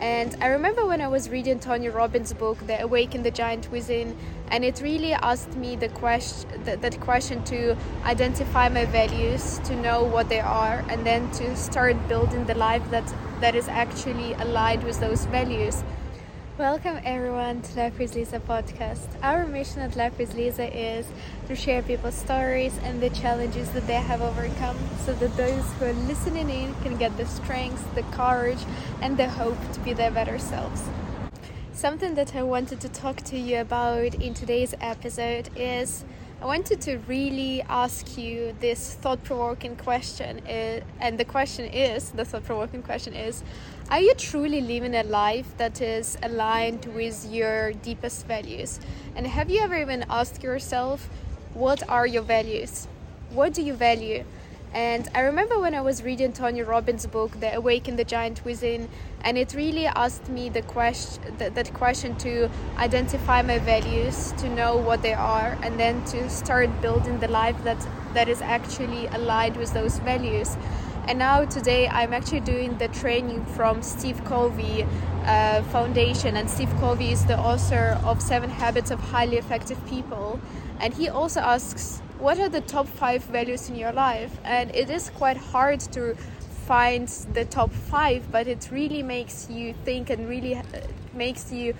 And I remember when I was reading Tony Robbins' book, The Awaken the Giant Within, and it really asked me the question, that, that question to identify my values, to know what they are, and then to start building the life that that is actually aligned with those values. Welcome everyone to Life with Liza podcast. Our mission at Life with Liza is to share people's stories and the challenges that they have overcome so that those who are listening in can get the strength, the courage, and the hope to be their better selves. Something that I wanted to talk to you about in today's episode is I wanted to really ask you this thought provoking question. Uh, and the question is the thought provoking question is Are you truly living a life that is aligned with your deepest values? And have you ever even asked yourself, What are your values? What do you value? And I remember when I was reading Tony Robbins' book, The Awaken the Giant Within, and it really asked me the question, that, that question to identify my values, to know what they are, and then to start building the life that that is actually aligned with those values. And now today I'm actually doing the training from Steve Covey uh, Foundation, and Steve Covey is the author of Seven Habits of Highly Effective People, and he also asks what are the top five values in your life? And it is quite hard to find the top five, but it really makes you think and really uh, makes you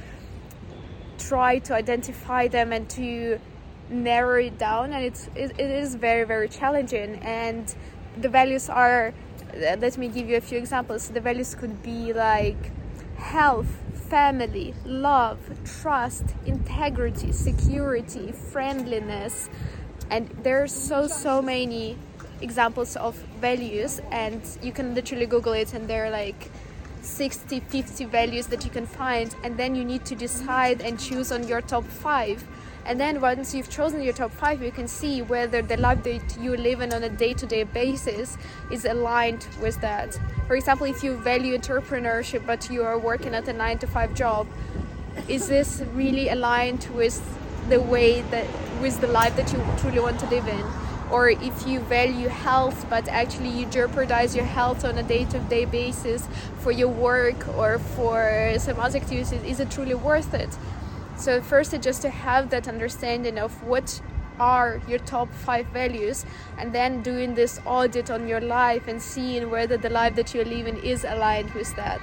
try to identify them and to narrow it down. And it's it, it is very very challenging. And the values are. Uh, let me give you a few examples. The values could be like health, family, love, trust, integrity, security, friendliness, and there are so so many examples of values and you can literally google it and they're like 60 50 values that you can find and then you need to decide and choose on your top five. And then once you've chosen your top five you can see whether the life that you live in on a day-to-day basis is aligned with that. For example if you value entrepreneurship but you are working at a nine to five job is this really aligned with the way that with the life that you truly want to live in or if you value health but actually you jeopardize your health on a day-to-day basis for your work or for some other activities is it truly worth it? So first it's just to have that understanding of what are your top five values and then doing this audit on your life and seeing whether the life that you're living is aligned with that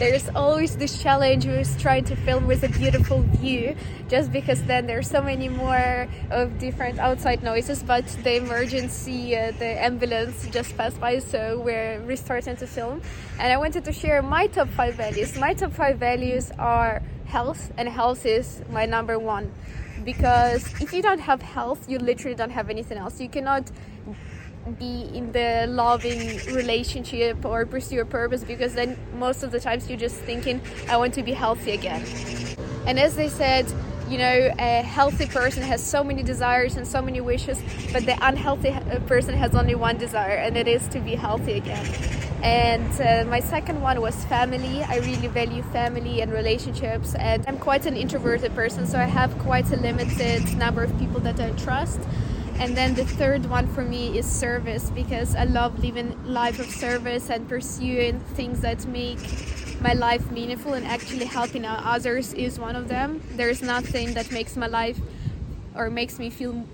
there's always this challenge with trying to film with a beautiful view just because then there's so many more of different outside noises but the emergency uh, the ambulance just passed by so we're restarting to film. And i wanted to share my top five values. My top five values are health and health is my number one. Because if you don't have health you literally don't have anything else. You cannot be in the loving relationship or pursue your purpose because then most of the times you're just thinking i want to be healthy again. And as they said you know a healthy person has so many desires and so many wishes but the unhealthy person has only one desire and it is to be healthy again. And uh, my second one was family. I really value family and relationships and i'm quite an introverted person so i have quite a limited number of people that i trust and then the third one for me is service because I love living life of service and pursuing things that make my life meaningful and actually helping others is one of them. There's nothing that makes my life or makes me feel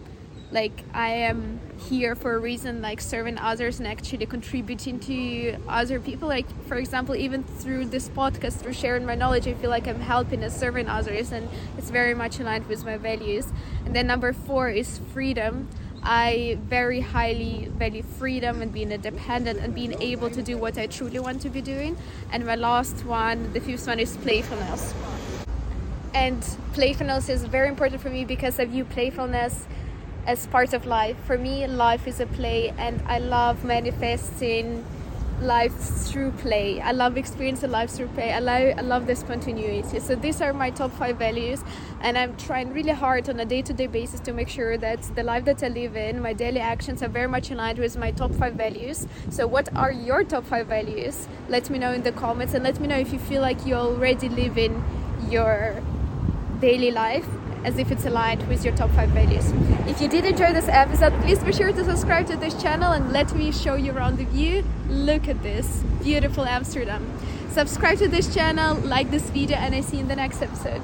like I am here for a reason, like serving others and actually contributing to other people. Like, for example, even through this podcast, through sharing my knowledge, I feel like I'm helping and serving others, and it's very much aligned with my values. And then number four is freedom. I very highly value freedom and being independent and being able to do what I truly want to be doing. And my last one, the fifth one, is playfulness. And playfulness is very important for me because I view playfulness as part of life. For me, life is a play, and I love manifesting life through play. I love experiencing life through play. I love, I love the spontaneity. So these are my top five values, and I'm trying really hard on a day-to-day basis to make sure that the life that I live in, my daily actions are very much aligned with my top five values. So what are your top five values? Let me know in the comments, and let me know if you feel like you're already live in your daily life as if it's aligned with your top 5 values. If you did enjoy this episode, please be sure to subscribe to this channel and let me show you around the view. Look at this. beautiful Amsterdam. Subscribe to this channel, like this video, and I see you in the next episode.